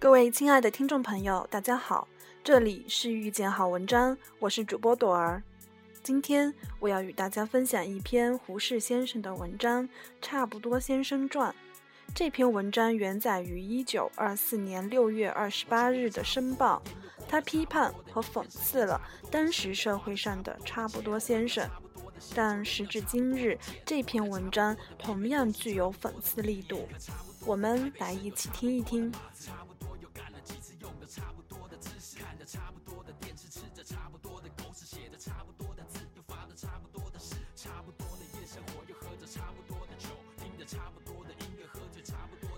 各位亲爱的听众朋友，大家好，这里是遇见好文章，我是主播朵儿。今天我要与大家分享一篇胡适先生的文章《差不多先生传》。这篇文章原载于一九二四年六月二十八日的《申报》，他批判和讽刺了当时社会上的差不多先生。但时至今日，这篇文章同样具有讽刺力度。我们来一起听一听。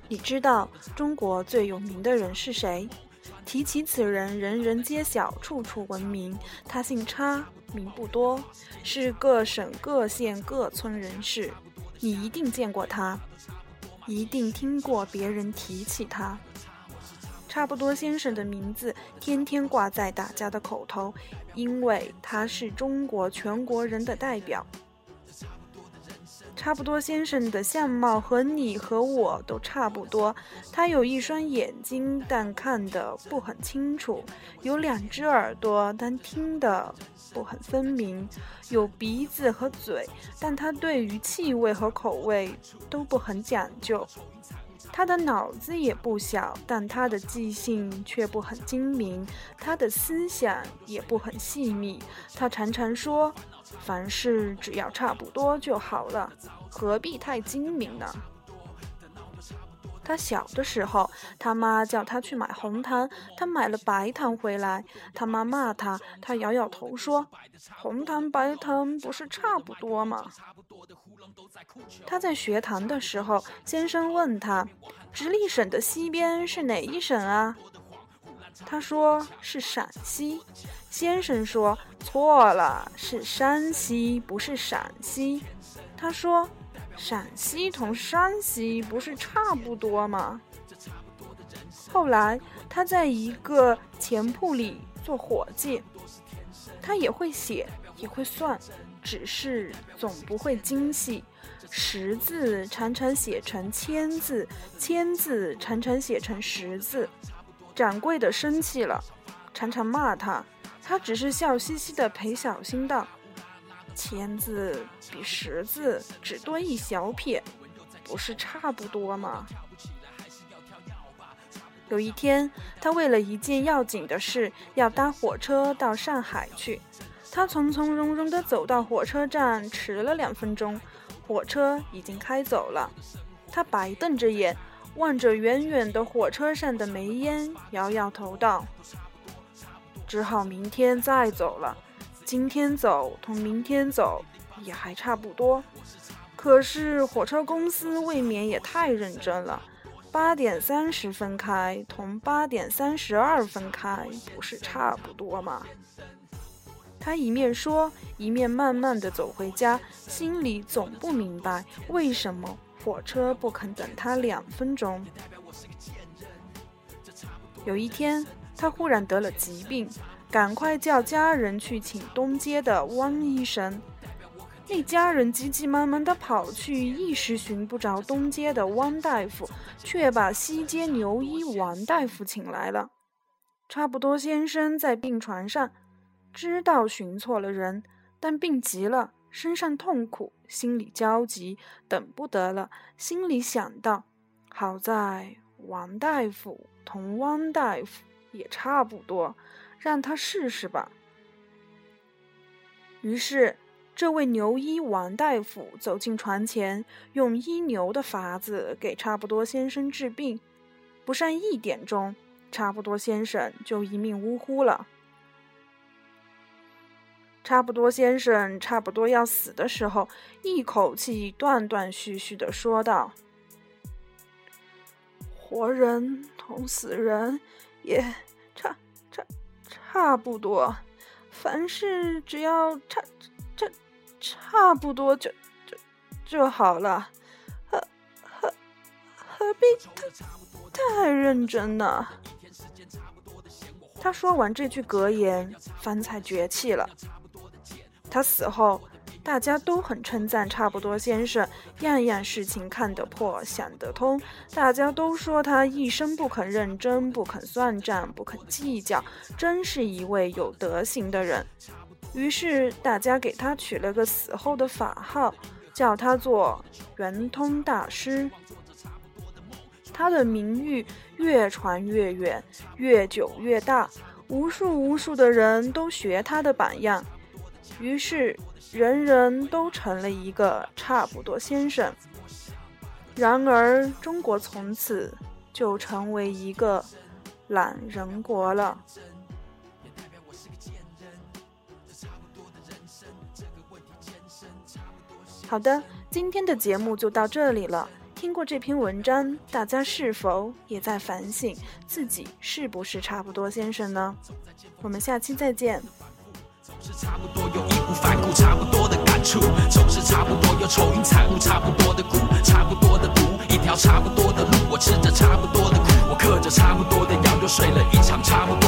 你知道中国最有名的人是谁？提起此人，人人皆晓，处处闻名。他姓差，名不多，是各省各县各村人士。你一定见过他，一定听过别人提起他。差不多先生的名字天天挂在大家的口头，因为他是中国全国人的代表。差不多先生的相貌和你和我都差不多。他有一双眼睛，但看得不很清楚；有两只耳朵，但听得不很分明；有鼻子和嘴，但他对于气味和口味都不很讲究。他的脑子也不小，但他的记性却不很精明，他的思想也不很细密。他常常说：“凡事只要差不多就好了，何必太精明呢？”他小的时候，他妈叫他去买红糖，他买了白糖回来，他妈骂他，他摇摇头说：“红糖白糖不是差不多吗？”他在学堂的时候，先生问他：“直隶省的西边是哪一省啊？”他说：“是陕西。”先生说：“错了，是山西，不是陕西。”他说。陕西同山西不是差不多吗？后来他在一个钱铺里做伙计，他也会写，也会算，只是总不会精细。十字常常写成千字，千字常常写成十字。掌柜的生气了，常常骂他，他只是笑嘻嘻的陪小新道。千字比十字只多一小撇，不是差不多吗？有一天，他为了一件要紧的事，要搭火车到上海去。他从从容容地走到火车站，迟了两分钟，火车已经开走了。他白瞪着眼，望着远远的火车上的煤烟，摇摇头道：“只好明天再走了。”今天走同明天走也还差不多，可是火车公司未免也太认真了。八点三十分开同八点三十二分开不是差不多吗？他一面说，一面慢慢的走回家，心里总不明白为什么火车不肯等他两分钟。有一天，他忽然得了疾病。赶快叫家人去请东街的汪医生。那家人急急忙忙地跑去，一时寻不着东街的汪大夫，却把西街牛医王大夫请来了。差不多先生在病床上，知道寻错了人，但病急了，身上痛苦，心里焦急，等不得了。心里想到：好在王大夫同汪大夫也差不多。让他试试吧。于是，这位牛医王大夫走进床前，用医牛的法子给差不多先生治病。不上一点钟，差不多先生就一命呜呼了。差不多先生差不多要死的时候，一口气断断续续的说道：“活人同死人也。”差差不多，凡事只要差差差不多就就就好了，何何何必太太认真呢？他说完这句格言，方才绝气了。他死后，大家都很称赞差不多先生，样样事情看得破、想得通。大家都说他一生不肯认真、不肯算账、不肯计较，真是一位有德行的人。于是大家给他取了个死后的法号，叫他做圆通大师。他的名誉越传越远，越久越大，无数无数的人都学他的榜样，于是人人都成了一个差不多先生。然而，中国从此就成为一个懒人国了。好的，今天的节目就到这里了。听过这篇文章，大家是否也在反省自己是不是差不多先生呢？我们下期再见。总是差不多有义无反顾，差不多的感触；总是差不多有愁云惨雾，差不多的苦，差不多的毒，一条差不多的路，我吃着差不多的苦，我嗑着差不多的药，又睡了一场差不多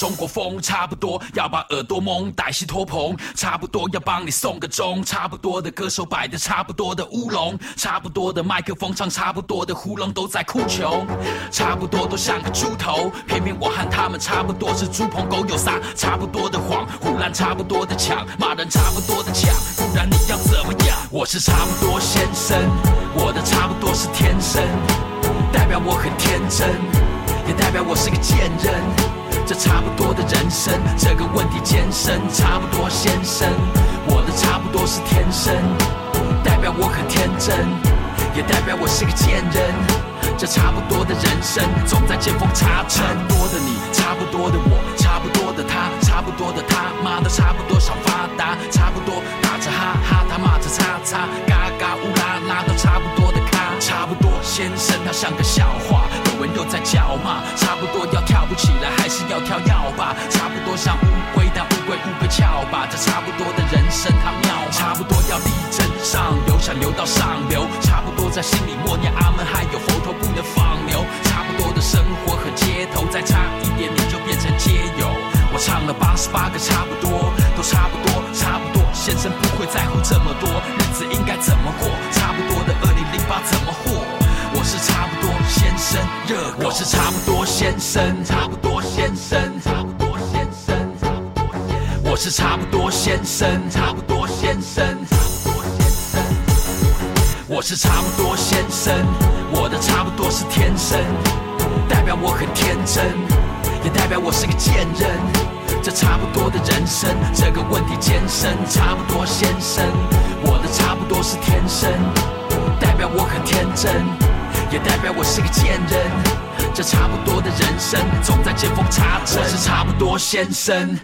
中国风差不多要把耳朵蒙，黛西托蓬差不多要帮你送个钟，差不多的歌手摆的差不多的乌龙，差不多的麦克风唱差不多的胡龙都在哭穷，差不多都像个猪头，偏偏我和他们差不多是猪朋狗友撒差不多的谎，胡乱差不多的抢，骂人差不多的抢，不然你要怎么样？我是差不多先生，我的差不多是天生，代表我很天真，也代表我是个贱人。这差不多的人生，这个问题艰深。差不多先生，我的差不多是天生，代表我很天真，也代表我是个贱人。这差不多的人生，总在见缝插针。多的你，差不多的我，差不多的他，差不多的他妈的差不多想发达，差不多打着哈哈，他骂着叉叉，嘎嘎乌拉拉都差不多的咖。差不多先生，他像个笑话。有人又在叫骂，差不多要，要跳要吧？差不多像乌龟，但乌龟乌龟翘吧？这差不多的人生它妙，差不多要力争上游，想流到上流，差不多在心里默念阿门，还有佛陀不能放牛。差不多的生活和街头，再差一点你就变成街友。我唱了八十八个差不多，都差不多，差不多。先生不会在乎这么多，日子应该怎么过？差不多的二零零八怎么活？先生，热我是差不多先生，差不多先生，差不多先生，差不多先生我是差不多先生，差不多先生，差不多先生。我是差不多先生，我的差不多是天生，代表我很天真，也代表我是个贱人。这差不多的人生，这个问题艰深。差不多先生，我的差不多是天生，代表我很天真。也代表我是个贱人，这差不多的人生，总在见缝插针。我是差不多先生。